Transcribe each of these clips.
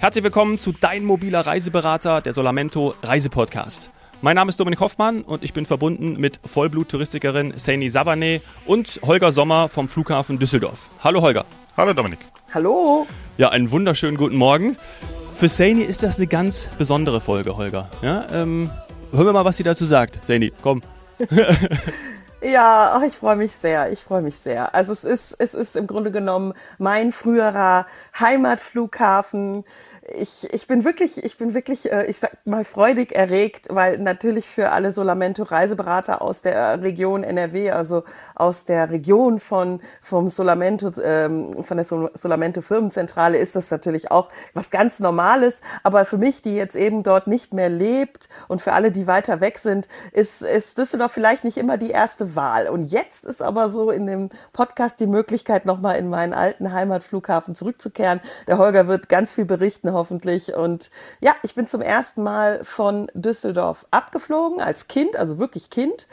Herzlich willkommen zu Dein mobiler Reiseberater, der Solamento Reisepodcast. Mein Name ist Dominik Hoffmann und ich bin verbunden mit Vollblut-Touristikerin Saini Sabane und Holger Sommer vom Flughafen Düsseldorf. Hallo Holger. Hallo Dominik. Hallo. Ja, einen wunderschönen guten Morgen. Für Saini ist das eine ganz besondere Folge, Holger. Ja, ähm, hören wir mal, was sie dazu sagt. Saini, komm. Ja, ach, ich freue mich sehr. Ich freue mich sehr. Also es ist, es ist im Grunde genommen mein früherer Heimatflughafen ich, ich bin wirklich, ich bin wirklich, äh, ich sag mal, freudig erregt, weil natürlich für alle Solamento-Reiseberater aus der Region NRW, also aus der Region von, vom Solamento, ähm, von der Solamento-Firmenzentrale ist das natürlich auch was ganz Normales. Aber für mich, die jetzt eben dort nicht mehr lebt und für alle, die weiter weg sind, ist, ist Düsseldorf vielleicht nicht immer die erste Wahl. Und jetzt ist aber so in dem Podcast die Möglichkeit, nochmal in meinen alten Heimatflughafen zurückzukehren. Der Holger wird ganz viel berichten hoffentlich. Und ja, ich bin zum ersten Mal von Düsseldorf abgeflogen, als Kind, also wirklich Kind,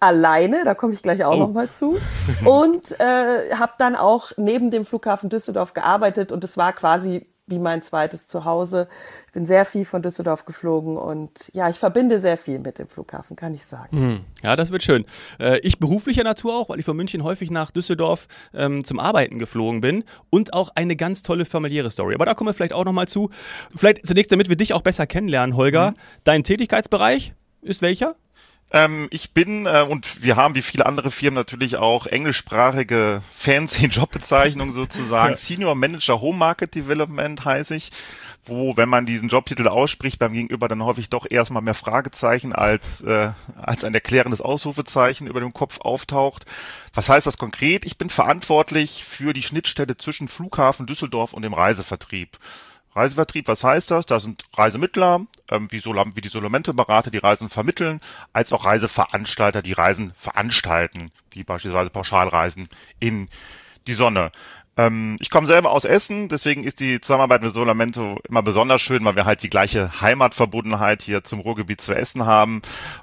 alleine, da komme ich gleich auch oh. nochmal zu. Und äh, habe dann auch neben dem Flughafen Düsseldorf gearbeitet und es war quasi wie mein zweites Zuhause. Ich bin sehr viel von Düsseldorf geflogen und ja, ich verbinde sehr viel mit dem Flughafen, kann ich sagen. Mhm. Ja, das wird schön. Äh, ich beruflicher Natur auch, weil ich von München häufig nach Düsseldorf ähm, zum Arbeiten geflogen bin und auch eine ganz tolle familiäre Story. Aber da kommen wir vielleicht auch nochmal zu. Vielleicht zunächst, damit wir dich auch besser kennenlernen, Holger. Mhm. Dein Tätigkeitsbereich ist welcher? Ähm, ich bin äh, und wir haben wie viele andere Firmen natürlich auch englischsprachige fancy Jobbezeichnungen sozusagen. Senior Manager Home Market Development heiße ich, wo, wenn man diesen Jobtitel ausspricht, beim Gegenüber dann häufig doch erstmal mehr Fragezeichen als, äh, als ein erklärendes Ausrufezeichen über dem Kopf auftaucht. Was heißt das konkret? Ich bin verantwortlich für die Schnittstelle zwischen Flughafen Düsseldorf und dem Reisevertrieb. Reisevertrieb, was heißt das? Da sind Reisemittler, ähm, wie, Sol wie die Solamente-Berater, die Reisen vermitteln, als auch Reiseveranstalter, die Reisen veranstalten, wie beispielsweise Pauschalreisen in die Sonne. Ähm, ich komme selber aus Essen, deswegen ist die Zusammenarbeit mit Solamento immer besonders schön, weil wir halt die gleiche Heimatverbundenheit hier zum Ruhrgebiet zu Essen haben.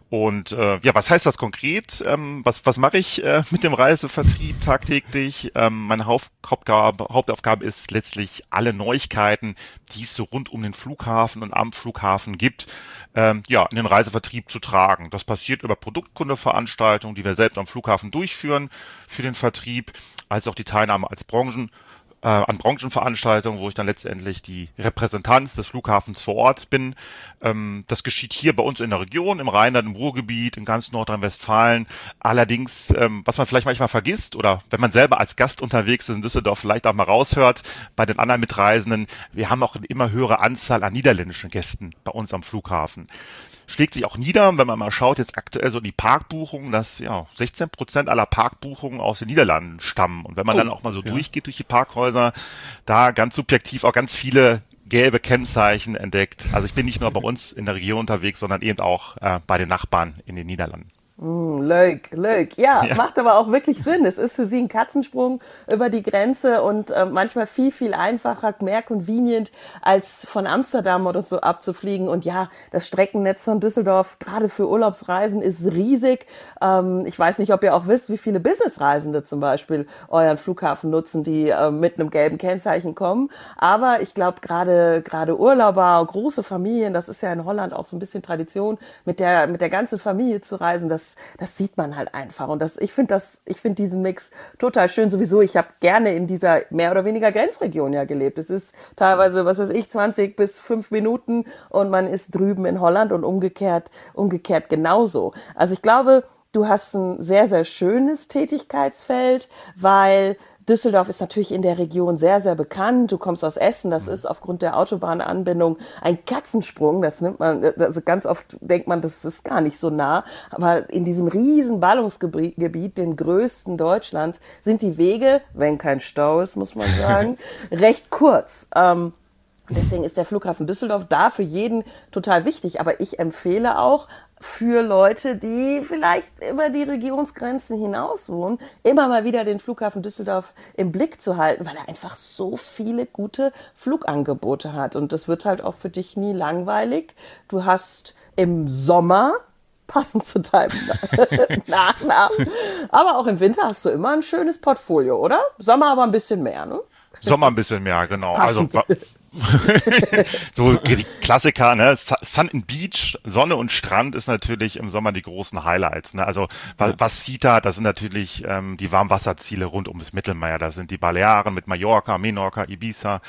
Und äh, ja, was heißt das konkret? Ähm, was was mache ich äh, mit dem Reisevertrieb tagtäglich? Ähm, meine Hauptaufgabe, Hauptaufgabe ist letztlich alle Neuigkeiten, die es so rund um den Flughafen und am Flughafen gibt, ähm, ja, in den Reisevertrieb zu tragen. Das passiert über Produktkundeveranstaltungen, die wir selbst am Flughafen durchführen für den Vertrieb, als auch die Teilnahme als Branchen äh, an Branchenveranstaltungen, wo ich dann letztendlich die Repräsentanz des Flughafens vor Ort bin. Ähm, das geschieht hier bei uns in der Region, im Rheinland, im Ruhrgebiet, in ganz Nordrhein-Westfalen. Allerdings, ähm, was man vielleicht manchmal vergisst oder wenn man selber als Gast unterwegs ist in Düsseldorf vielleicht auch mal raushört, bei den anderen Mitreisenden, wir haben auch eine immer höhere Anzahl an niederländischen Gästen bei uns am Flughafen schlägt sich auch nieder, wenn man mal schaut, jetzt aktuell so die Parkbuchungen, dass ja 16 Prozent aller Parkbuchungen aus den Niederlanden stammen. Und wenn man oh, dann auch mal so ja. durchgeht durch die Parkhäuser, da ganz subjektiv auch ganz viele gelbe Kennzeichen entdeckt. Also ich bin nicht nur bei uns in der Region unterwegs, sondern eben auch äh, bei den Nachbarn in den Niederlanden. Mm, leuk, leuk. Ja, ja, macht aber auch wirklich Sinn. Es ist für sie ein Katzensprung über die Grenze und äh, manchmal viel, viel einfacher, mehr convenient, als von Amsterdam oder so abzufliegen. Und ja, das Streckennetz von Düsseldorf, gerade für Urlaubsreisen, ist riesig. Ähm, ich weiß nicht, ob ihr auch wisst, wie viele Businessreisende zum Beispiel euren Flughafen nutzen, die äh, mit einem gelben Kennzeichen kommen. Aber ich glaube, gerade, gerade Urlauber, große Familien, das ist ja in Holland auch so ein bisschen Tradition, mit der, mit der ganzen Familie zu reisen, das das, das sieht man halt einfach. Und das, ich finde das, ich finde diesen Mix total schön. Sowieso, ich habe gerne in dieser mehr oder weniger Grenzregion ja gelebt. Es ist teilweise, was weiß ich, 20 bis 5 Minuten und man ist drüben in Holland und umgekehrt, umgekehrt genauso. Also ich glaube, du hast ein sehr, sehr schönes Tätigkeitsfeld, weil Düsseldorf ist natürlich in der Region sehr, sehr bekannt. Du kommst aus Essen, das ist aufgrund der Autobahnanbindung ein Katzensprung. Das nimmt man, also ganz oft denkt man, das ist gar nicht so nah. Aber in diesem riesen Ballungsgebiet, dem größten Deutschlands, sind die Wege, wenn kein Stau ist, muss man sagen, recht kurz. Ähm, Deswegen ist der Flughafen Düsseldorf da für jeden total wichtig. Aber ich empfehle auch für Leute, die vielleicht über die Regionsgrenzen hinaus wohnen, immer mal wieder den Flughafen Düsseldorf im Blick zu halten, weil er einfach so viele gute Flugangebote hat. Und das wird halt auch für dich nie langweilig. Du hast im Sommer passend zu deinem Nachnamen. Aber auch im Winter hast du immer ein schönes Portfolio, oder? Sommer aber ein bisschen mehr, ne? Sommer ein bisschen mehr, genau. Also Passend. Also so die Klassiker, ne? Sun and Beach, Sonne und Strand ist natürlich im Sommer die großen Highlights. Ne? Also was, was sieht da? Das sind natürlich ähm, die Warmwasserziele rund ums Mittelmeer. Das sind die Balearen mit Mallorca, Menorca, Ibiza.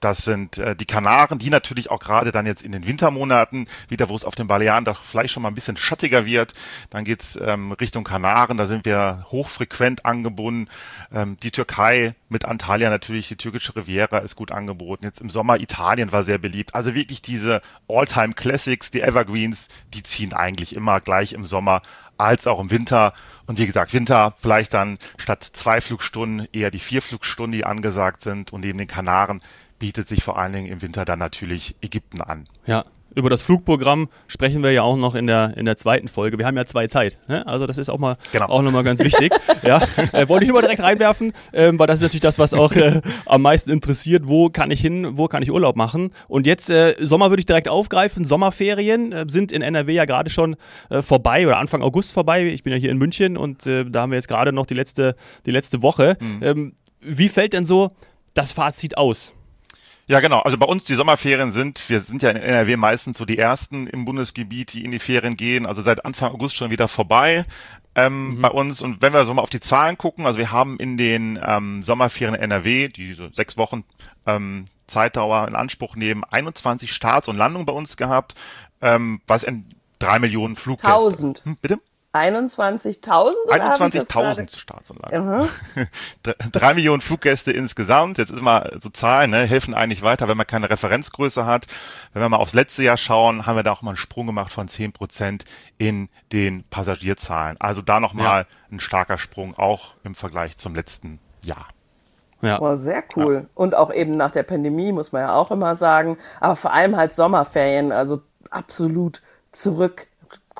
Das sind äh, die Kanaren, die natürlich auch gerade dann jetzt in den Wintermonaten wieder, wo es auf den Balearen doch vielleicht schon mal ein bisschen schattiger wird. Dann geht's ähm, Richtung Kanaren. Da sind wir hochfrequent angebunden. Ähm, die Türkei mit Antalya natürlich, die türkische Riviera ist gut angeboten. Jetzt im Sommer Italien war sehr beliebt. Also wirklich diese All-Time Classics, die Evergreens, die ziehen eigentlich immer gleich im Sommer als auch im Winter. Und wie gesagt, Winter vielleicht dann statt zwei Flugstunden eher die vier Flugstunden, die angesagt sind. Und neben den Kanaren bietet sich vor allen Dingen im Winter dann natürlich Ägypten an. Ja, über das Flugprogramm sprechen wir ja auch noch in der, in der zweiten Folge. Wir haben ja zwei Zeit. Ne? Also das ist auch mal genau. auch nochmal ganz wichtig. ja, äh, wollte ich nur mal direkt reinwerfen, ähm, weil das ist natürlich das, was auch äh, am meisten interessiert. Wo kann ich hin? Wo kann ich Urlaub machen? Und jetzt äh, Sommer würde ich direkt aufgreifen. Sommerferien äh, sind in NRW ja gerade schon äh, vorbei oder Anfang August vorbei. Ich bin ja hier in München und äh, da haben wir jetzt gerade noch die letzte, die letzte Woche. Mhm. Ähm, wie fällt denn so das Fazit aus? Ja, genau. Also bei uns die Sommerferien sind, wir sind ja in NRW meistens so die ersten im Bundesgebiet, die in die Ferien gehen. Also seit Anfang August schon wieder vorbei ähm, mhm. bei uns. Und wenn wir so mal auf die Zahlen gucken, also wir haben in den ähm, Sommerferien NRW, die so sechs Wochen ähm, Zeitdauer in Anspruch nehmen, 21 Starts und Landungen bei uns gehabt, ähm, was in drei Millionen Fluggäste. 1000. Hm, bitte? 21.000? 21.000 Staatsanlagen. Drei Millionen Fluggäste insgesamt. Jetzt ist mal so Zahlen, ne, helfen eigentlich weiter, wenn man keine Referenzgröße hat. Wenn wir mal aufs letzte Jahr schauen, haben wir da auch mal einen Sprung gemacht von 10 Prozent in den Passagierzahlen. Also da nochmal ja. ein starker Sprung, auch im Vergleich zum letzten Jahr. Ja. Oh, sehr cool. Ja. Und auch eben nach der Pandemie, muss man ja auch immer sagen. Aber vor allem halt Sommerferien, also absolut zurück.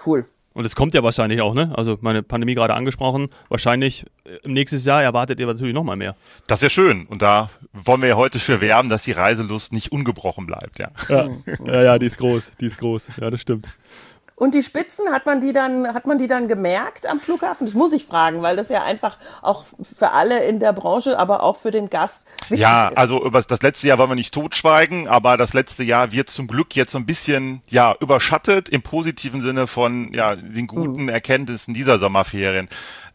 Cool. Und es kommt ja wahrscheinlich auch, ne? Also meine Pandemie gerade angesprochen. Wahrscheinlich äh, im nächsten Jahr erwartet ihr natürlich noch mal mehr. Das wäre schön. Und da wollen wir ja heute für werben, dass die Reiselust nicht ungebrochen bleibt, ja. Ja, ja, ja die ist groß. Die ist groß. Ja, das stimmt. Und die Spitzen, hat man die dann, hat man die dann gemerkt am Flughafen? Das muss ich fragen, weil das ja einfach auch für alle in der Branche, aber auch für den Gast wichtig ja, ist. also über das letzte Jahr wollen wir nicht totschweigen, aber das letzte Jahr wird zum Glück jetzt so ein bisschen, ja, überschattet im positiven Sinne von, ja, den guten mhm. Erkenntnissen dieser Sommerferien.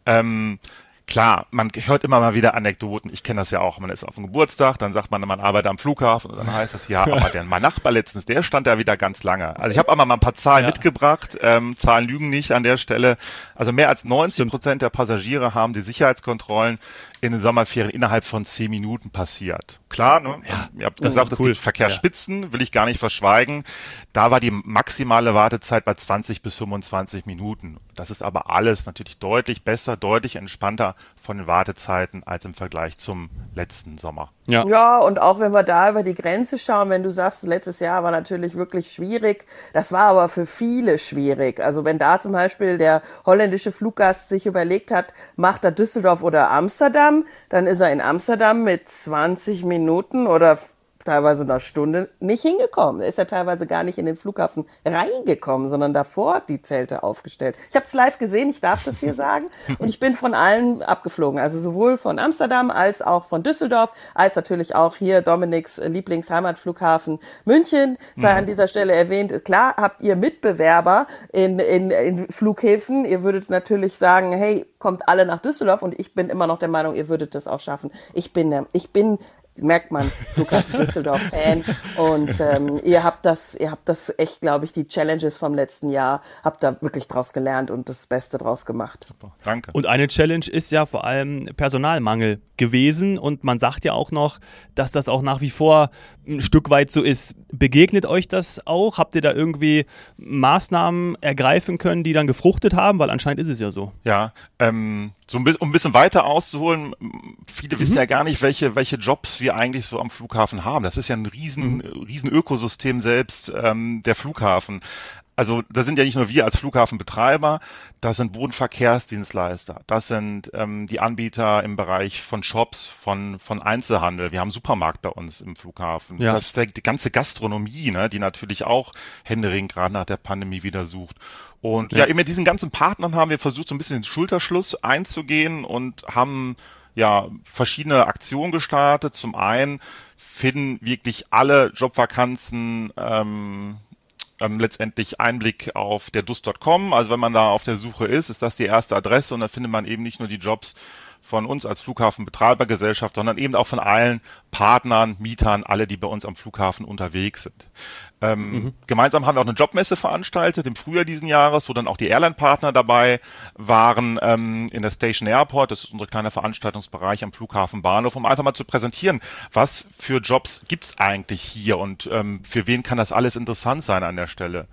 Ähm, klar, man hört immer mal wieder Anekdoten. Ich kenne das ja auch. Man ist auf dem Geburtstag, dann sagt man, man arbeitet am Flughafen und dann heißt das, ja, aber der, mein Nachbar letztens, der stand da wieder ganz lange. Also ich habe einmal mal ein paar Zahlen ja. mitgebracht. Ähm, Zahlen lügen nicht an der Stelle. Also mehr als 90 Prozent der Passagiere haben die Sicherheitskontrollen in den Sommerferien innerhalb von zehn Minuten passiert. Klar, ne? Ja, ihr habt gesagt, es cool. gibt Verkehrsspitzen, ja. will ich gar nicht verschweigen. Da war die maximale Wartezeit bei 20 bis 25 Minuten. Das ist aber alles natürlich deutlich besser, deutlich entspannter von den Wartezeiten als im Vergleich zum letzten Sommer. Ja. ja, und auch wenn wir da über die Grenze schauen, wenn du sagst, letztes Jahr war natürlich wirklich schwierig, das war aber für viele schwierig. Also wenn da zum Beispiel der holländische Fluggast sich überlegt hat, macht er Düsseldorf oder Amsterdam, dann ist er in Amsterdam mit 20 Minuten oder teilweise einer Stunde nicht hingekommen. Er ist ja teilweise gar nicht in den Flughafen reingekommen, sondern davor die Zelte aufgestellt. Ich habe es live gesehen, ich darf das hier sagen. Und ich bin von allen abgeflogen. Also sowohl von Amsterdam als auch von Düsseldorf, als natürlich auch hier Dominiks Lieblingsheimatflughafen München. Sei mhm. an dieser Stelle erwähnt. Klar habt ihr Mitbewerber in, in, in Flughäfen. Ihr würdet natürlich sagen, hey, kommt alle nach Düsseldorf. Und ich bin immer noch der Meinung, ihr würdet das auch schaffen. Ich bin, ich bin merkt man, Flughafen Düsseldorf Fan. Und ähm, ihr habt das, ihr habt das echt, glaube ich, die Challenges vom letzten Jahr, habt da wirklich draus gelernt und das Beste draus gemacht. Super, danke. Und eine Challenge ist ja vor allem Personalmangel gewesen und man sagt ja auch noch, dass das auch nach wie vor ein Stück weit so ist. Begegnet euch das auch? Habt ihr da irgendwie Maßnahmen ergreifen können, die dann gefruchtet haben? Weil anscheinend ist es ja so. Ja, ähm, so ein bisschen, um ein bisschen weiter auszuholen, viele mhm. wissen ja gar nicht, welche, welche Jobs wir eigentlich so am Flughafen haben. Das ist ja ein riesen, mhm. riesen Ökosystem selbst, ähm, der Flughafen. Also da sind ja nicht nur wir als Flughafenbetreiber, das sind Bodenverkehrsdienstleister, das sind ähm, die Anbieter im Bereich von Shops, von, von Einzelhandel. Wir haben Supermarkt bei uns im Flughafen. Ja. Das ist der, die ganze Gastronomie, ne, die natürlich auch händeringend gerade nach der Pandemie wieder sucht. Und ja. ja, eben mit diesen ganzen Partnern haben wir versucht, so ein bisschen den Schulterschluss einzugehen und haben ja verschiedene Aktionen gestartet. Zum einen finden wirklich alle Jobvakanzen ähm, ähm, letztendlich Einblick auf der dus.com. Also wenn man da auf der Suche ist, ist das die erste Adresse und dann findet man eben nicht nur die Jobs von uns als Flughafenbetreibergesellschaft, sondern eben auch von allen Partnern, Mietern, alle, die bei uns am Flughafen unterwegs sind. Ähm, mhm. Gemeinsam haben wir auch eine Jobmesse veranstaltet im Frühjahr diesen Jahres, wo dann auch die Airline-Partner dabei waren ähm, in der Station Airport. Das ist unser kleiner Veranstaltungsbereich am Flughafen Bahnhof, um einfach mal zu präsentieren, was für Jobs gibt's eigentlich hier und ähm, für wen kann das alles interessant sein an der Stelle.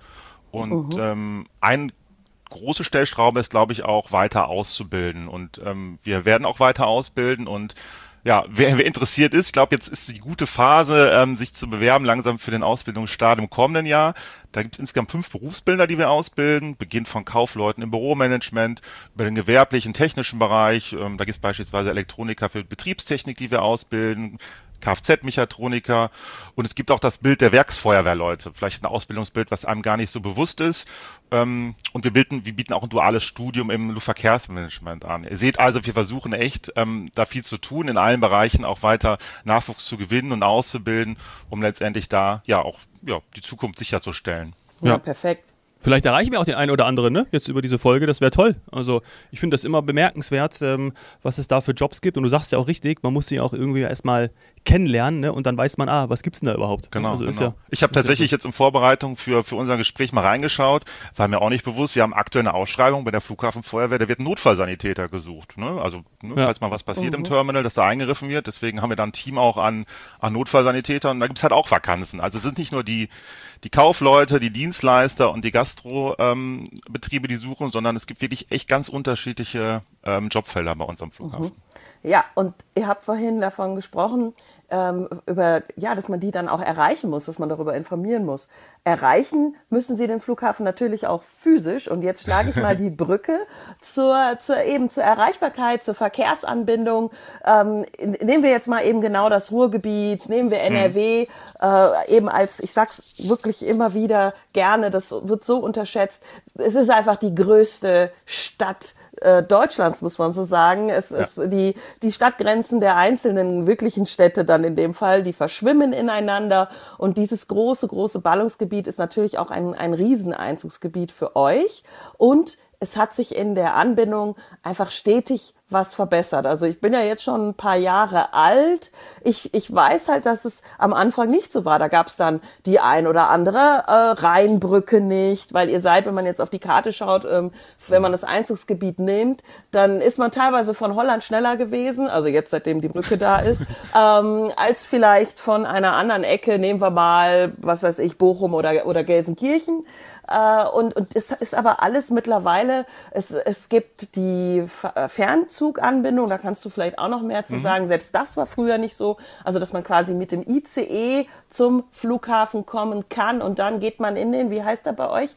Und mhm. ähm, ein große Stellschraube ist, glaube ich, auch weiter auszubilden. Und ähm, wir werden auch weiter ausbilden und ja, wer, wer interessiert ist, ich glaube, jetzt ist die gute Phase, ähm, sich zu bewerben, langsam für den Ausbildungsstart im kommenden Jahr. Da gibt es insgesamt fünf Berufsbilder, die wir ausbilden, beginnt von Kaufleuten im Büromanagement, über den gewerblichen, technischen Bereich. Ähm, da gibt es beispielsweise Elektroniker für Betriebstechnik, die wir ausbilden, Kfz-Mechatroniker und es gibt auch das Bild der Werksfeuerwehrleute, vielleicht ein Ausbildungsbild, was einem gar nicht so bewusst ist. Ähm, und wir bilden, wir bieten auch ein duales Studium im Luftverkehrsmanagement an. Ihr seht also, wir versuchen echt, ähm, da viel zu tun, in allen Bereichen auch weiter Nachwuchs zu gewinnen und auszubilden, um letztendlich da ja auch ja, die Zukunft sicherzustellen. Ja, ja perfekt. Vielleicht erreichen wir auch den einen oder anderen, ne? Jetzt über diese Folge, das wäre toll. Also ich finde das immer bemerkenswert, ähm, was es da für Jobs gibt. Und du sagst ja auch richtig, man muss sie auch irgendwie erstmal kennenlernen ne? und dann weiß man, ah, was gibt's denn da überhaupt? Genau. Also genau. Ja, ich habe tatsächlich ja jetzt in Vorbereitung für, für unser Gespräch mal reingeschaut, war mir auch nicht bewusst, wir haben aktuell eine Ausschreibung bei der Flughafenfeuerwehr, da wird ein Notfallsanitäter gesucht. Ne? Also ne, ja. falls mal was passiert mhm. im Terminal, dass da eingegriffen wird. Deswegen haben wir da ein Team auch an, an Notfallsanitätern und da gibt's halt auch Vakanzen. Also es sind nicht nur die, die Kaufleute, die Dienstleister und die Gastrobetriebe, ähm, die suchen, sondern es gibt wirklich echt ganz unterschiedliche ähm, Jobfelder bei uns am Flughafen. Mhm. Ja, und ihr habt vorhin davon gesprochen, ähm, über, ja, dass man die dann auch erreichen muss, dass man darüber informieren muss. Erreichen müssen sie den Flughafen natürlich auch physisch. Und jetzt schlage ich mal die Brücke zur, zur eben zur Erreichbarkeit, zur Verkehrsanbindung. Ähm, nehmen wir jetzt mal eben genau das Ruhrgebiet, nehmen wir NRW, mhm. äh, eben als, ich sag's wirklich immer wieder gerne, das wird so unterschätzt. Es ist einfach die größte Stadt äh, Deutschlands, muss man so sagen. Es ja. ist die, die Stadtgrenzen der einzelnen wirklichen Städte dann in dem Fall, die verschwimmen ineinander. Und dieses große, große Ballungsgebiet ist natürlich auch ein, ein Rieseneinzugsgebiet für euch. Und es hat sich in der Anbindung einfach stetig was verbessert. Also ich bin ja jetzt schon ein paar Jahre alt. Ich, ich weiß halt, dass es am Anfang nicht so war. Da gab es dann die ein oder andere äh, Rheinbrücke nicht, weil ihr seid, wenn man jetzt auf die Karte schaut, ähm, wenn man das Einzugsgebiet nimmt, dann ist man teilweise von Holland schneller gewesen, also jetzt seitdem die Brücke da ist, ähm, als vielleicht von einer anderen Ecke, nehmen wir mal, was weiß ich, Bochum oder, oder Gelsenkirchen. Äh, und, und es ist aber alles mittlerweile, es, es gibt die äh, Fernzuganbindung, da kannst du vielleicht auch noch mehr zu mhm. sagen. Selbst das war früher nicht so. Also, dass man quasi mit dem ICE zum Flughafen kommen kann und dann geht man in den, wie heißt er bei euch?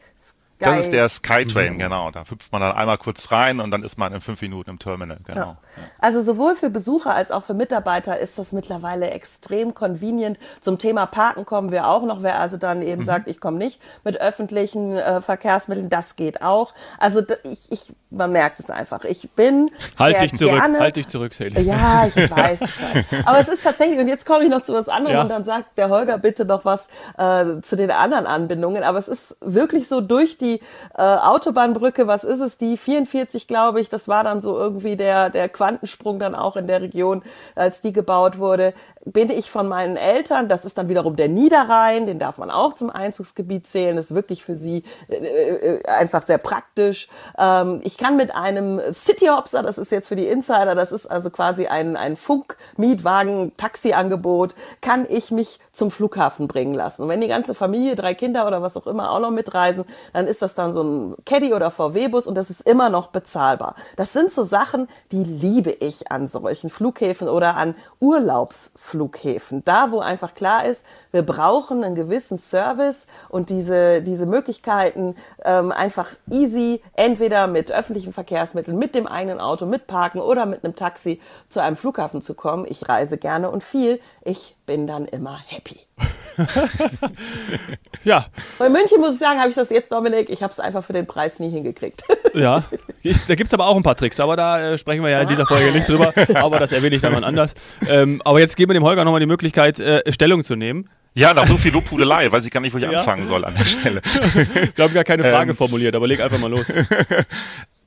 Das ist der Skytrain, mhm. genau. Da hüpft man dann einmal kurz rein und dann ist man in fünf Minuten im Terminal, genau. Ja. Also sowohl für Besucher als auch für Mitarbeiter ist das mittlerweile extrem convenient. Zum Thema Parken kommen wir auch noch. Wer also dann eben mhm. sagt, ich komme nicht mit öffentlichen äh, Verkehrsmitteln, das geht auch. Also ich, ich, man merkt es einfach. Ich bin halt sehr dich zurück, gerne, halt dich zurück, Sally. Ja, ich weiß, ich weiß. Aber es ist tatsächlich, und jetzt komme ich noch zu was anderem ja. und dann sagt der Holger bitte noch was äh, zu den anderen Anbindungen. Aber es ist wirklich so durch die äh, Autobahnbrücke, was ist es, die 44, glaube ich, das war dann so irgendwie der, der Quantensprung dann auch in der Region, als die gebaut wurde, bin ich von meinen Eltern, das ist dann wiederum der Niederrhein, den darf man auch zum Einzugsgebiet zählen, das ist wirklich für sie äh, äh einfach sehr praktisch. Ähm, ich kann mit einem Cityhopser, das ist jetzt für die Insider, das ist also quasi ein, ein Funk-Mietwagen-Taxi-Angebot, kann ich mich zum Flughafen bringen lassen. Und wenn die ganze Familie, drei Kinder oder was auch immer auch noch mitreisen, dann ist das dann so ein Caddy oder VW-Bus und das ist immer noch bezahlbar. Das sind so Sachen, die liebe ich an solchen Flughäfen oder an Urlaubsflughäfen. Da, wo einfach klar ist, wir brauchen einen gewissen Service und diese, diese Möglichkeiten ähm, einfach easy, entweder mit öffentlichen Verkehrsmitteln, mit dem eigenen Auto, mit Parken oder mit einem Taxi zu einem Flughafen zu kommen. Ich reise gerne und viel. Ich bin dann immer happy. ja. Bei München muss ich sagen, habe ich das jetzt, Dominik, ich habe es einfach für den Preis nie hingekriegt. ja, ich, da gibt es aber auch ein paar Tricks, aber da äh, sprechen wir ja in dieser Folge nicht drüber, aber das erwähne ich dann mal anders. Ähm, aber jetzt geben wir dem Holger nochmal die Möglichkeit, äh, Stellung zu nehmen. Ja, nach so viel Lobhudelei, weiß ich gar nicht, wo ich ja. anfangen soll an der Stelle. Wir haben gar keine Frage ähm, formuliert, aber leg einfach mal los.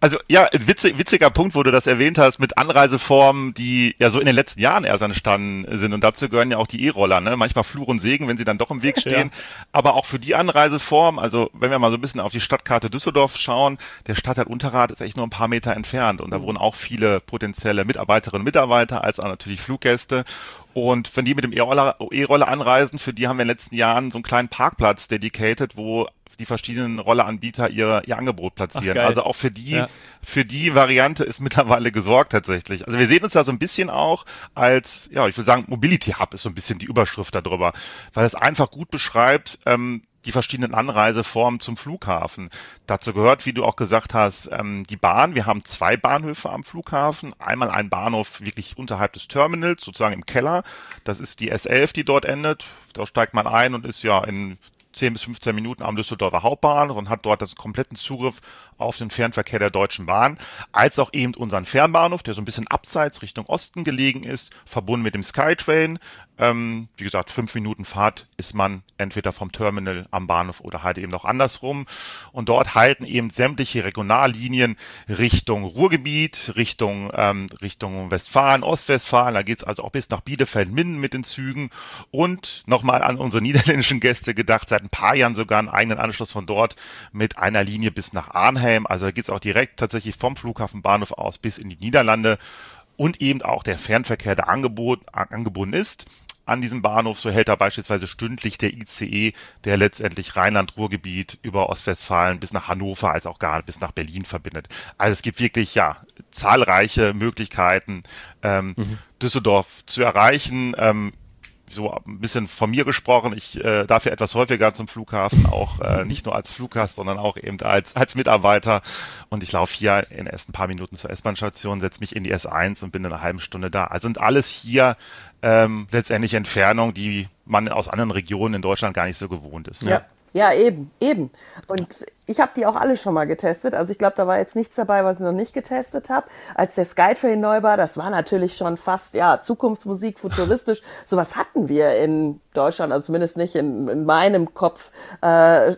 Also ja, ein witzig, witziger Punkt, wo du das erwähnt hast, mit Anreiseformen, die ja so in den letzten Jahren erst entstanden sind. Und dazu gehören ja auch die E-Roller, ne? Manchmal Fluch und Segen, wenn sie dann doch im Weg stehen. Ja. Aber auch für die Anreiseform, also wenn wir mal so ein bisschen auf die Stadtkarte Düsseldorf schauen, der Stadtteil Unterrad ist echt nur ein paar Meter entfernt. Und da mhm. wohnen auch viele potenzielle Mitarbeiterinnen und Mitarbeiter, als auch natürlich Fluggäste. Und wenn die mit dem E-Roller E-Roller anreisen, für die haben wir in den letzten Jahren so einen kleinen Parkplatz dedicated, wo die verschiedenen Rolleanbieter ihr, ihr Angebot platzieren. Ach, also auch für die, ja. für die Variante ist mittlerweile gesorgt tatsächlich. Also wir sehen uns da so ein bisschen auch als, ja, ich würde sagen, Mobility Hub ist so ein bisschen die Überschrift darüber, weil es einfach gut beschreibt, ähm, die verschiedenen Anreiseformen zum Flughafen. Dazu gehört, wie du auch gesagt hast, ähm, die Bahn. Wir haben zwei Bahnhöfe am Flughafen. Einmal ein Bahnhof wirklich unterhalb des Terminals, sozusagen im Keller. Das ist die S11, die dort endet. Da steigt man ein und ist ja in 10 bis 15 Minuten am Düsseldorfer Hauptbahnhof und hat dort das kompletten Zugriff auf den Fernverkehr der Deutschen Bahn, als auch eben unseren Fernbahnhof, der so ein bisschen abseits Richtung Osten gelegen ist, verbunden mit dem Skytrain. Ähm, wie gesagt, fünf Minuten Fahrt ist man entweder vom Terminal am Bahnhof oder halt eben noch andersrum. Und dort halten eben sämtliche Regionallinien Richtung Ruhrgebiet, Richtung, ähm, Richtung Westfalen, Ostwestfalen. Da geht's also auch bis nach Bielefeld-Minden mit den Zügen. Und nochmal an unsere niederländischen Gäste gedacht, seit ein paar Jahren sogar einen eigenen Anschluss von dort mit einer Linie bis nach Arnhem Mannheim. Also da geht es auch direkt tatsächlich vom Flughafen Bahnhof aus bis in die Niederlande und eben auch der Fernverkehr, der Angebot, angebunden ist an diesem Bahnhof. So hält da beispielsweise stündlich der ICE, der letztendlich Rheinland-Ruhrgebiet über Ostwestfalen bis nach Hannover als auch gar bis nach Berlin verbindet. Also es gibt wirklich ja zahlreiche Möglichkeiten, ähm, mhm. Düsseldorf zu erreichen. Ähm, so ein bisschen von mir gesprochen, ich äh, darf ja etwas häufiger zum Flughafen, auch äh, nicht nur als Fluggast, sondern auch eben als, als Mitarbeiter. Und ich laufe hier in den ersten paar Minuten zur S-Bahn-Station, setze mich in die S1 und bin in einer halben Stunde da. Also sind alles hier ähm, letztendlich Entfernungen, die man aus anderen Regionen in Deutschland gar nicht so gewohnt ist. Ne? Ja. Ja, eben, eben. Und ich habe die auch alle schon mal getestet. Also ich glaube, da war jetzt nichts dabei, was ich noch nicht getestet habe. Als der Skytrain neu war, das war natürlich schon fast ja Zukunftsmusik, futuristisch. Sowas hatten wir in Deutschland, also zumindest nicht in, in meinem Kopf. Äh,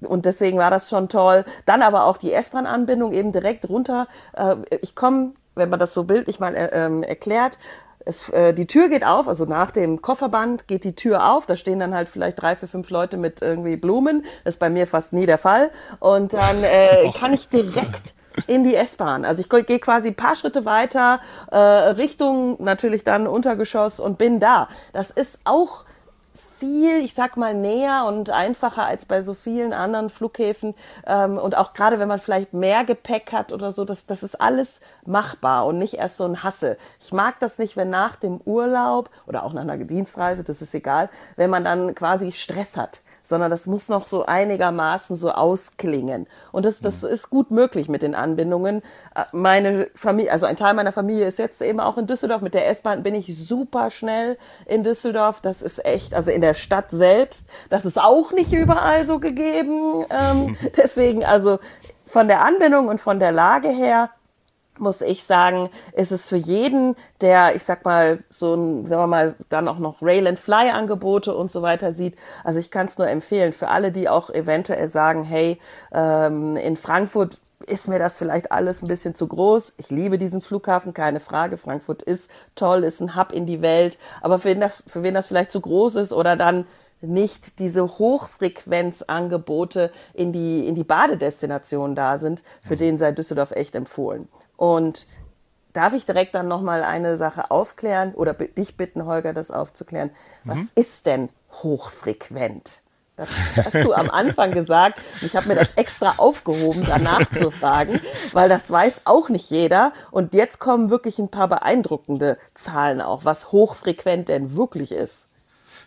und deswegen war das schon toll. Dann aber auch die S-Bahn-Anbindung eben direkt runter. Äh, ich komme, wenn man das so bildlich mal äh, ähm, erklärt, es, äh, die Tür geht auf, also nach dem Kofferband geht die Tür auf. Da stehen dann halt vielleicht drei, vier, fünf Leute mit irgendwie Blumen. Das ist bei mir fast nie der Fall. Und dann äh, kann ich direkt in die S-Bahn. Also ich gehe quasi ein paar Schritte weiter äh, Richtung natürlich dann Untergeschoss und bin da. Das ist auch viel, ich sag mal, näher und einfacher als bei so vielen anderen Flughäfen. Ähm, und auch gerade wenn man vielleicht mehr Gepäck hat oder so, das, das ist alles machbar und nicht erst so ein Hassel. Ich mag das nicht, wenn nach dem Urlaub oder auch nach einer Dienstreise, das ist egal, wenn man dann quasi Stress hat sondern das muss noch so einigermaßen so ausklingen. Und das, das mhm. ist gut möglich mit den Anbindungen. Äh, meine Familie, also ein Teil meiner Familie ist jetzt eben auch in Düsseldorf. Mit der S-Bahn bin ich super schnell in Düsseldorf. Das ist echt, also in der Stadt selbst, das ist auch nicht überall so gegeben. Ähm, deswegen, also von der Anbindung und von der Lage her muss ich sagen, ist es für jeden, der, ich sag mal, so ein, sagen wir mal, dann auch noch Rail and Fly Angebote und so weiter sieht. Also ich kann es nur empfehlen für alle, die auch eventuell sagen, hey, ähm, in Frankfurt ist mir das vielleicht alles ein bisschen zu groß. Ich liebe diesen Flughafen, keine Frage. Frankfurt ist toll, ist ein Hub in die Welt. Aber für wen das, für wen das vielleicht zu groß ist oder dann nicht diese Hochfrequenzangebote in die, in die Badedestination da sind, für mhm. den sei Düsseldorf echt empfohlen. Und darf ich direkt dann nochmal eine Sache aufklären oder dich bitten, Holger, das aufzuklären? Was mhm. ist denn hochfrequent? Das hast du am Anfang gesagt. Ich habe mir das extra aufgehoben, danach zu fragen, weil das weiß auch nicht jeder. Und jetzt kommen wirklich ein paar beeindruckende Zahlen auch, was hochfrequent denn wirklich ist.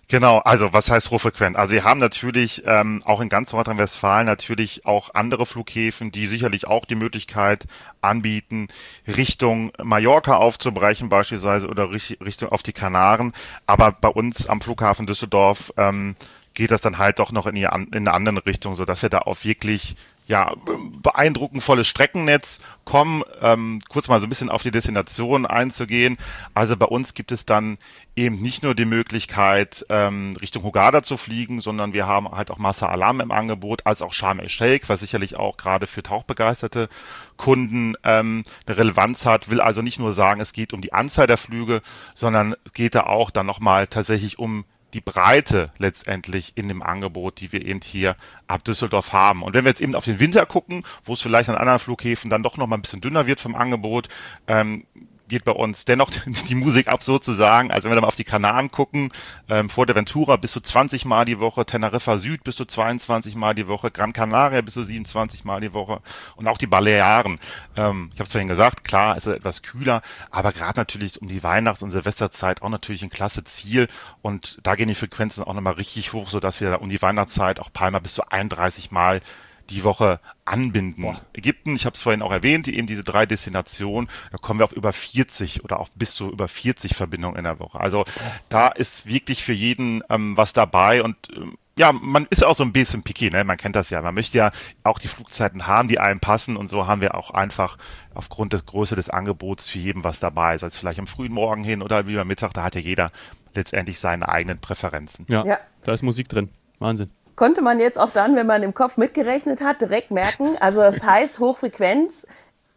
Genau, also was heißt hochfrequent? Also wir haben natürlich ähm, auch in ganz Nordrhein-Westfalen natürlich auch andere Flughäfen, die sicherlich auch die Möglichkeit anbieten, Richtung Mallorca aufzubrechen beispielsweise oder Richtung auf die Kanaren. Aber bei uns am Flughafen Düsseldorf ähm, geht das dann halt doch noch in, die, in eine andere Richtung, so dass wir da auf wirklich ja, beeindruckend volles Streckennetz kommen. Ähm, kurz mal so ein bisschen auf die Destination einzugehen. Also bei uns gibt es dann eben nicht nur die Möglichkeit, ähm, Richtung Hogada zu fliegen, sondern wir haben halt auch Massa Alam im Angebot, als auch Sharm el-Sheikh, was sicherlich auch gerade für tauchbegeisterte Kunden ähm, eine Relevanz hat. Will also nicht nur sagen, es geht um die Anzahl der Flüge, sondern es geht da auch dann nochmal tatsächlich um die Breite letztendlich in dem Angebot, die wir eben hier ab Düsseldorf haben. Und wenn wir jetzt eben auf den Winter gucken, wo es vielleicht an anderen Flughäfen dann doch noch mal ein bisschen dünner wird vom Angebot, ähm, geht bei uns dennoch die Musik ab sozusagen. Also wenn wir dann mal auf die Kanaren gucken, ähm, Fuerteventura bis zu 20 Mal die Woche, Teneriffa Süd bis zu 22 Mal die Woche, Gran Canaria bis zu 27 Mal die Woche und auch die Balearen. Ähm, ich habe es vorhin gesagt, klar, es ist etwas kühler, aber gerade natürlich um die Weihnachts- und Silvesterzeit auch natürlich ein klasse Ziel und da gehen die Frequenzen auch nochmal richtig hoch, sodass wir um die Weihnachtszeit auch Palma bis zu 31 Mal die Woche anbinden. Boah. Ägypten, ich habe es vorhin auch erwähnt, eben diese drei Destinationen, da kommen wir auf über 40 oder auch bis zu über 40 Verbindungen in der Woche. Also da ist wirklich für jeden ähm, was dabei und ähm, ja, man ist auch so ein bisschen picky, ne? Man kennt das ja. Man möchte ja auch die Flugzeiten haben, die einem passen und so haben wir auch einfach aufgrund der Größe des Angebots für jeden was dabei. Sei es vielleicht am frühen Morgen hin oder wie am Mittag, da hat ja jeder letztendlich seine eigenen Präferenzen. Ja, ja. da ist Musik drin. Wahnsinn konnte man jetzt auch dann, wenn man im Kopf mitgerechnet hat, direkt merken. Also das heißt Hochfrequenz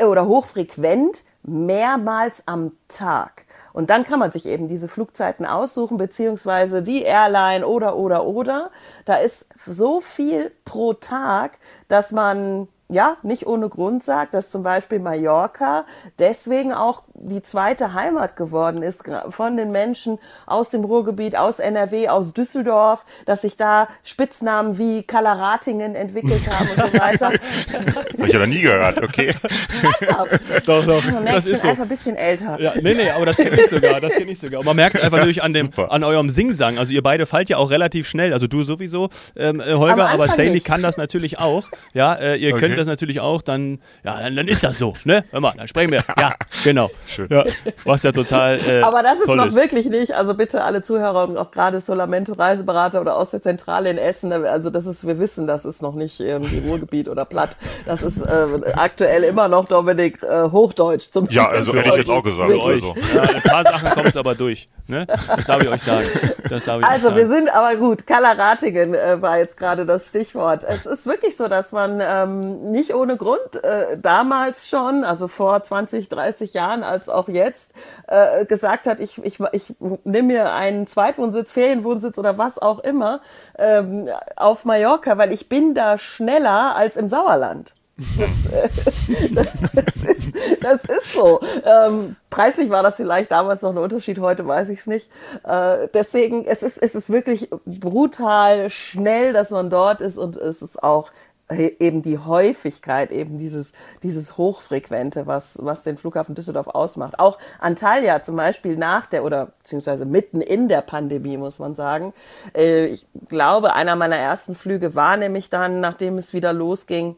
oder hochfrequent mehrmals am Tag. Und dann kann man sich eben diese Flugzeiten aussuchen, beziehungsweise die Airline oder, oder, oder. Da ist so viel pro Tag, dass man ja, nicht ohne Grund sagt, dass zum Beispiel Mallorca deswegen auch die zweite Heimat geworden ist von den Menschen aus dem Ruhrgebiet, aus NRW, aus Düsseldorf, dass sich da Spitznamen wie Kalaratingen entwickelt haben und so weiter. Habe ich aber nie gehört, okay. doch, doch, man merkt, das ist so. einfach ein bisschen älter. Ja, nee, nee, aber das kenne ich sogar, das kenne ich sogar. Und man merkt es einfach natürlich an, dem, an eurem Singsang. Also ihr beide fallt ja auch relativ schnell, also du sowieso, ähm, äh, Holger, aber Sally kann das natürlich auch. Ja, äh, ihr okay. könnt das natürlich auch, dann, ja, dann, dann, ist das so, ne? Hör mal, dann sprechen wir. Ja, genau. Schön. Ja, was ja total. Äh, Aber das ist noch ist. wirklich nicht. Also bitte alle Zuhörer und auch gerade Solamento Reiseberater oder aus der Zentrale in Essen. Also das ist, wir wissen, das ist noch nicht irgendwie Ruhrgebiet oder Platt. Das ist äh, aktuell immer noch Dominik äh, Hochdeutsch. Zum ja, also hätte ich jetzt auch gesagt. Also. Ja, ein paar Sachen kommen es aber durch. Ne? Das darf ich euch sagen. Das darf ich also sagen. wir sind aber gut. Kalaratingen äh, war jetzt gerade das Stichwort. Es ist wirklich so, dass man ähm, nicht ohne Grund äh, damals schon, also vor 20, 30 Jahren, als auch jetzt, äh, gesagt hat, ich, ich, ich nehme mir einen Zweitwohnsitz, Ferienwohnsitz oder was auch immer ähm, auf Mallorca, weil ich bin da schneller als im Sauerland. Das, äh, das, ist, das ist so. Ähm, preislich war das vielleicht damals noch ein Unterschied, heute weiß ich es nicht. Äh, deswegen, es ist, es ist wirklich brutal schnell, dass man dort ist und es ist auch eben die Häufigkeit, eben dieses, dieses Hochfrequente, was, was den Flughafen Düsseldorf ausmacht. Auch Antalya zum Beispiel nach der oder beziehungsweise mitten in der Pandemie, muss man sagen. Äh, ich glaube, einer meiner ersten Flüge war nämlich dann, nachdem es wieder losging,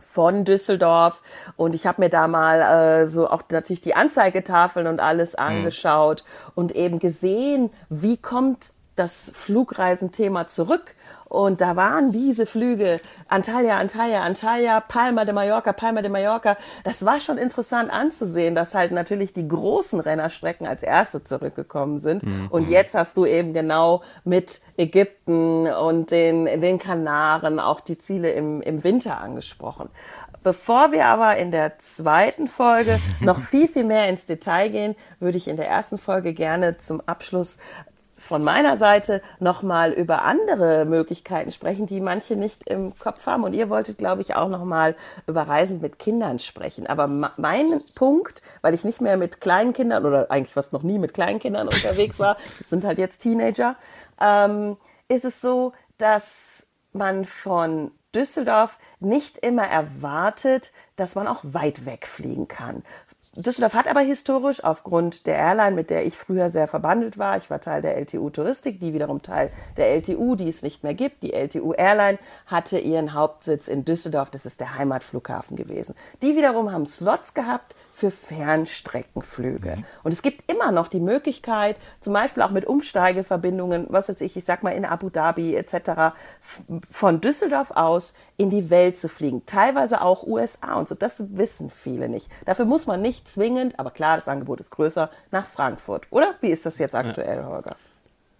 von Düsseldorf und ich habe mir da mal äh, so auch natürlich die Anzeigetafeln und alles mhm. angeschaut mhm. und eben gesehen, wie kommt das Flugreisenthema zurück und da waren diese Flüge, Antalya, Antalya, Antalya, Palma de Mallorca, Palma de Mallorca. Das war schon interessant anzusehen, dass halt natürlich die großen Rennerstrecken als erste zurückgekommen sind. Mhm. Und jetzt hast du eben genau mit Ägypten und den, den Kanaren auch die Ziele im, im Winter angesprochen. Bevor wir aber in der zweiten Folge noch viel, viel mehr ins Detail gehen, würde ich in der ersten Folge gerne zum Abschluss von meiner Seite nochmal über andere Möglichkeiten sprechen, die manche nicht im Kopf haben. Und ihr wolltet, glaube ich, auch nochmal über Reisen mit Kindern sprechen. Aber mein Punkt, weil ich nicht mehr mit kleinen Kindern oder eigentlich fast noch nie mit kleinen Kindern unterwegs war, das sind halt jetzt Teenager, ähm, ist es so, dass man von Düsseldorf nicht immer erwartet, dass man auch weit wegfliegen kann Düsseldorf hat aber historisch aufgrund der Airline, mit der ich früher sehr verbandelt war, ich war Teil der LTU Touristik, die wiederum Teil der LTU, die es nicht mehr gibt. Die LTU Airline hatte ihren Hauptsitz in Düsseldorf, das ist der Heimatflughafen gewesen. Die wiederum haben Slots gehabt für Fernstreckenflüge. Mhm. Und es gibt immer noch die Möglichkeit, zum Beispiel auch mit Umsteigeverbindungen, was weiß ich, ich sag mal in Abu Dhabi etc., von Düsseldorf aus in die Welt zu fliegen. Teilweise auch USA und so. Das wissen viele nicht. Dafür muss man nicht zwingend, aber klar, das Angebot ist größer, nach Frankfurt. Oder wie ist das jetzt aktuell, ja. Holger?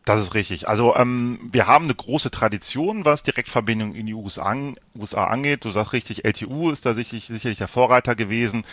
Das ist richtig. Also ähm, wir haben eine große Tradition, was Direktverbindungen in die USA, USA angeht. Du sagst richtig, LTU ist da sicherlich, sicherlich der Vorreiter gewesen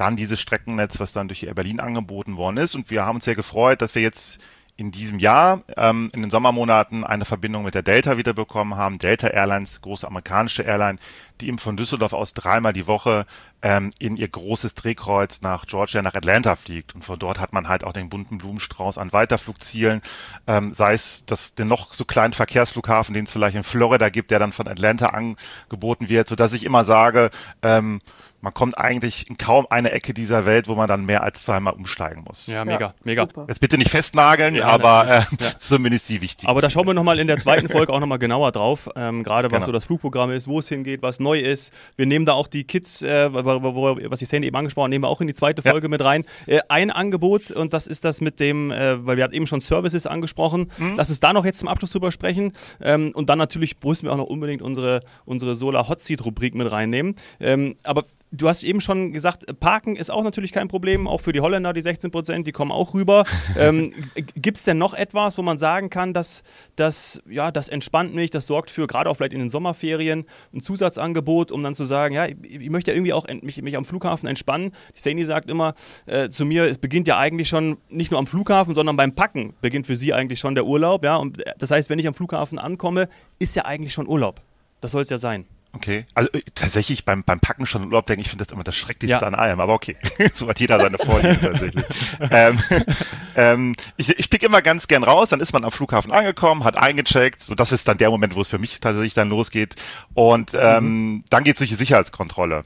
dann dieses Streckennetz, was dann durch Air Berlin angeboten worden ist. Und wir haben uns sehr gefreut, dass wir jetzt in diesem Jahr ähm, in den Sommermonaten eine Verbindung mit der Delta wieder bekommen haben. Delta Airlines, große amerikanische Airline, die eben von Düsseldorf aus dreimal die Woche ähm, in ihr großes Drehkreuz nach Georgia, nach Atlanta fliegt. Und von dort hat man halt auch den bunten Blumenstrauß an Weiterflugzielen, ähm, sei es das, den noch so kleinen Verkehrsflughafen, den es vielleicht in Florida gibt, der dann von Atlanta angeboten wird, sodass ich immer sage, ähm, man kommt eigentlich in kaum eine Ecke dieser Welt, wo man dann mehr als zweimal umsteigen muss. Ja, mega, ja, mega. Super. Jetzt bitte nicht festnageln, ja, aber äh, ja. zumindest die wichtig. Aber da schauen wir nochmal in der zweiten Folge auch nochmal genauer drauf, ähm, gerade was genau. so das Flugprogramm ist, wo es hingeht, was neu ist. Wir nehmen da auch die Kids, äh, wo, wo, was die Szene eben angesprochen haben, nehmen wir auch in die zweite Folge mit rein. Äh, ein Angebot und das ist das mit dem, äh, weil wir hatten eben schon Services angesprochen. Mhm. Lass uns da noch jetzt zum Abschluss drüber sprechen ähm, und dann natürlich müssen wir auch noch unbedingt unsere, unsere Solar Hot Seat Rubrik mit reinnehmen. Ähm, aber Du hast eben schon gesagt, Parken ist auch natürlich kein Problem, auch für die Holländer, die 16 Prozent, die kommen auch rüber. ähm, Gibt es denn noch etwas, wo man sagen kann, dass, dass ja, das entspannt mich, das sorgt für, gerade auch vielleicht in den Sommerferien, ein Zusatzangebot, um dann zu sagen, ja, ich, ich möchte ja irgendwie auch mich, mich am Flughafen entspannen. Die Saini sagt immer äh, zu mir, es beginnt ja eigentlich schon nicht nur am Flughafen, sondern beim Packen beginnt für sie eigentlich schon der Urlaub. Ja? Und das heißt, wenn ich am Flughafen ankomme, ist ja eigentlich schon Urlaub. Das soll es ja sein. Okay, also äh, tatsächlich beim, beim Packen schon Urlaub denke ich, finde das immer das Schrecklichste ja. an allem, aber okay, so hat jeder seine Vorlieben tatsächlich. ähm, ähm, ich, ich pick immer ganz gern raus, dann ist man am Flughafen angekommen, hat eingecheckt, so das ist dann der Moment, wo es für mich tatsächlich dann losgeht und ähm, mhm. dann geht es durch die Sicherheitskontrolle.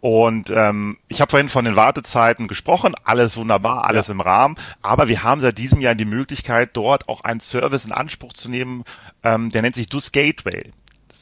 Und ähm, ich habe vorhin von den Wartezeiten gesprochen, alles wunderbar, alles ja. im Rahmen, aber wir haben seit diesem Jahr die Möglichkeit, dort auch einen Service in Anspruch zu nehmen, ähm, der nennt sich Dus Gateway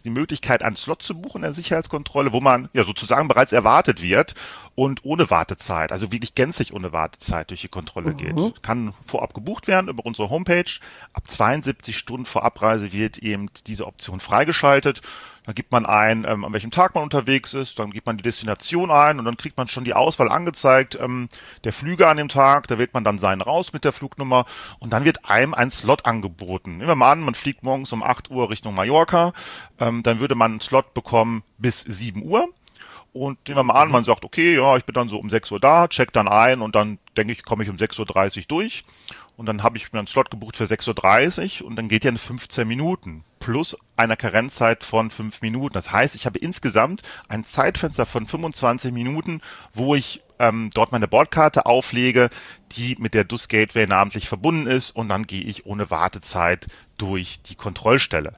die Möglichkeit, einen Slot zu buchen in der Sicherheitskontrolle, wo man ja sozusagen bereits erwartet wird und ohne Wartezeit, also wirklich gänzlich ohne Wartezeit durch die Kontrolle mhm. geht. Kann vorab gebucht werden über unsere Homepage. Ab 72 Stunden vor Abreise wird eben diese Option freigeschaltet. Dann gibt man ein, ähm, an welchem Tag man unterwegs ist, dann gibt man die Destination ein und dann kriegt man schon die Auswahl angezeigt ähm, der Flüge an dem Tag. Da wählt man dann seinen raus mit der Flugnummer und dann wird einem ein Slot angeboten. Nehmen wir mal an, man fliegt morgens um 8 Uhr Richtung Mallorca, ähm, dann würde man einen Slot bekommen bis 7 Uhr. Und nehmen wir mal an, man sagt, okay, ja, ich bin dann so um 6 Uhr da, check dann ein und dann denke ich, komme ich um 6.30 Uhr durch. Und dann habe ich mir einen Slot gebucht für 6.30 Uhr und dann geht ja in 15 Minuten plus einer Karenzzeit von 5 Minuten. Das heißt, ich habe insgesamt ein Zeitfenster von 25 Minuten, wo ich ähm, dort meine Bordkarte auflege, die mit der DUS Gateway namentlich verbunden ist und dann gehe ich ohne Wartezeit durch die Kontrollstelle.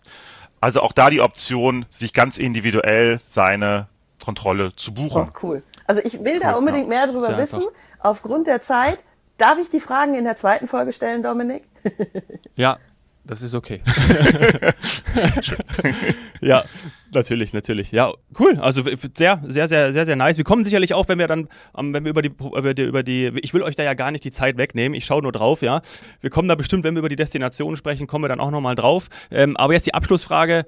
Also auch da die Option, sich ganz individuell seine Kontrolle zu buchen. Oh, cool. Also ich will da unbedingt mehr darüber wissen. Aufgrund der Zeit Darf ich die Fragen in der zweiten Folge stellen, Dominik? ja, das ist okay. ja, natürlich, natürlich. Ja, cool. Also sehr, sehr, sehr, sehr, sehr nice. Wir kommen sicherlich auch, wenn wir dann, wenn wir über die, über die, ich will euch da ja gar nicht die Zeit wegnehmen. Ich schaue nur drauf, ja. Wir kommen da bestimmt, wenn wir über die Destination sprechen, kommen wir dann auch nochmal drauf. Ähm, aber jetzt die Abschlussfrage.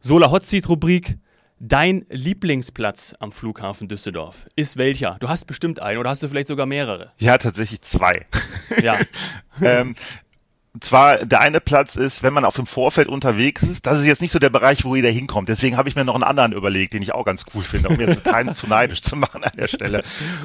Solar Hot Seat Rubrik. Dein Lieblingsplatz am Flughafen Düsseldorf ist welcher? Du hast bestimmt einen oder hast du vielleicht sogar mehrere? Ja, tatsächlich zwei. Ja. ähm, und zwar, der eine Platz ist, wenn man auf dem Vorfeld unterwegs ist, das ist jetzt nicht so der Bereich, wo jeder hinkommt. Deswegen habe ich mir noch einen anderen überlegt, den ich auch ganz cool finde, um jetzt keinen zu neidisch zu machen an der Stelle.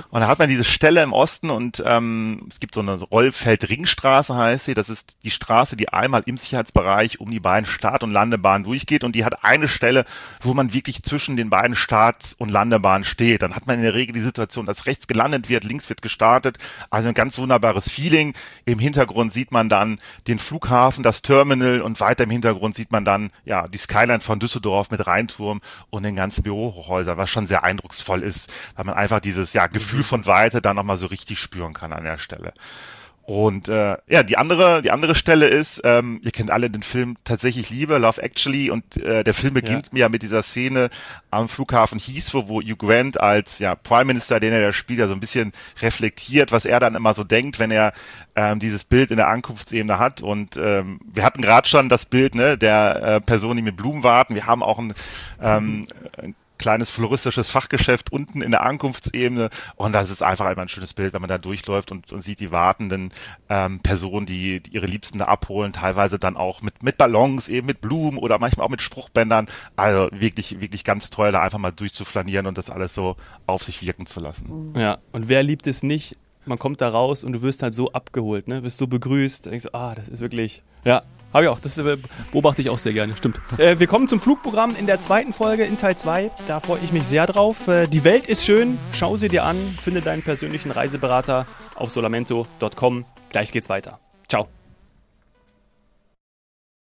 Und da hat man diese Stelle im Osten und ähm, es gibt so eine Rollfeld-Ringstraße, heißt sie. Das ist die Straße, die einmal im Sicherheitsbereich um die beiden Start- und Landebahnen durchgeht und die hat eine Stelle, wo man wirklich zwischen den beiden Start- und Landebahnen steht. Dann hat man in der Regel die Situation, dass rechts gelandet wird, links wird gestartet. Also ein ganz wunderbares Feeling. Im Hintergrund sieht man dann den Flughafen, das Terminal und weiter im Hintergrund sieht man dann ja die Skyline von Düsseldorf mit Rheinturm und den ganzen Bürohäusern, was schon sehr eindrucksvoll ist, weil man einfach dieses ja Gefühl von Weite dann nochmal so richtig spüren kann an der Stelle. Und äh, ja, die andere, die andere Stelle ist, ähm, ihr kennt alle den Film tatsächlich Liebe, Love Actually, und äh, der Film beginnt ja. ja mit dieser Szene am Flughafen Heathrow, wo Hugh Grant als ja Prime Minister, den er da spielt, ja so ein bisschen reflektiert, was er dann immer so denkt, wenn er ähm, dieses Bild in der Ankunftsebene hat. Und ähm, wir hatten gerade schon das Bild ne, der äh, Person, die mit Blumen warten. Wir haben auch ein, ähm, ein kleines floristisches Fachgeschäft unten in der Ankunftsebene und das ist einfach immer ein schönes Bild, wenn man da durchläuft und, und sieht die wartenden ähm, Personen, die, die ihre Liebsten da abholen, teilweise dann auch mit, mit Ballons, eben mit Blumen oder manchmal auch mit Spruchbändern. Also wirklich, wirklich ganz toll, da einfach mal durchzuflanieren und das alles so auf sich wirken zu lassen. Ja, und wer liebt es nicht? Man kommt da raus und du wirst halt so abgeholt, ne? Wirst so begrüßt. Denkst, ah, das ist wirklich, ja, habe ich auch. Das äh, beobachte ich auch sehr gerne. Stimmt. Äh, wir kommen zum Flugprogramm in der zweiten Folge in Teil 2. Da freue ich mich sehr drauf. Äh, die Welt ist schön. Schau sie dir an. Finde deinen persönlichen Reiseberater auf solamento.com. Gleich geht's weiter. Ciao.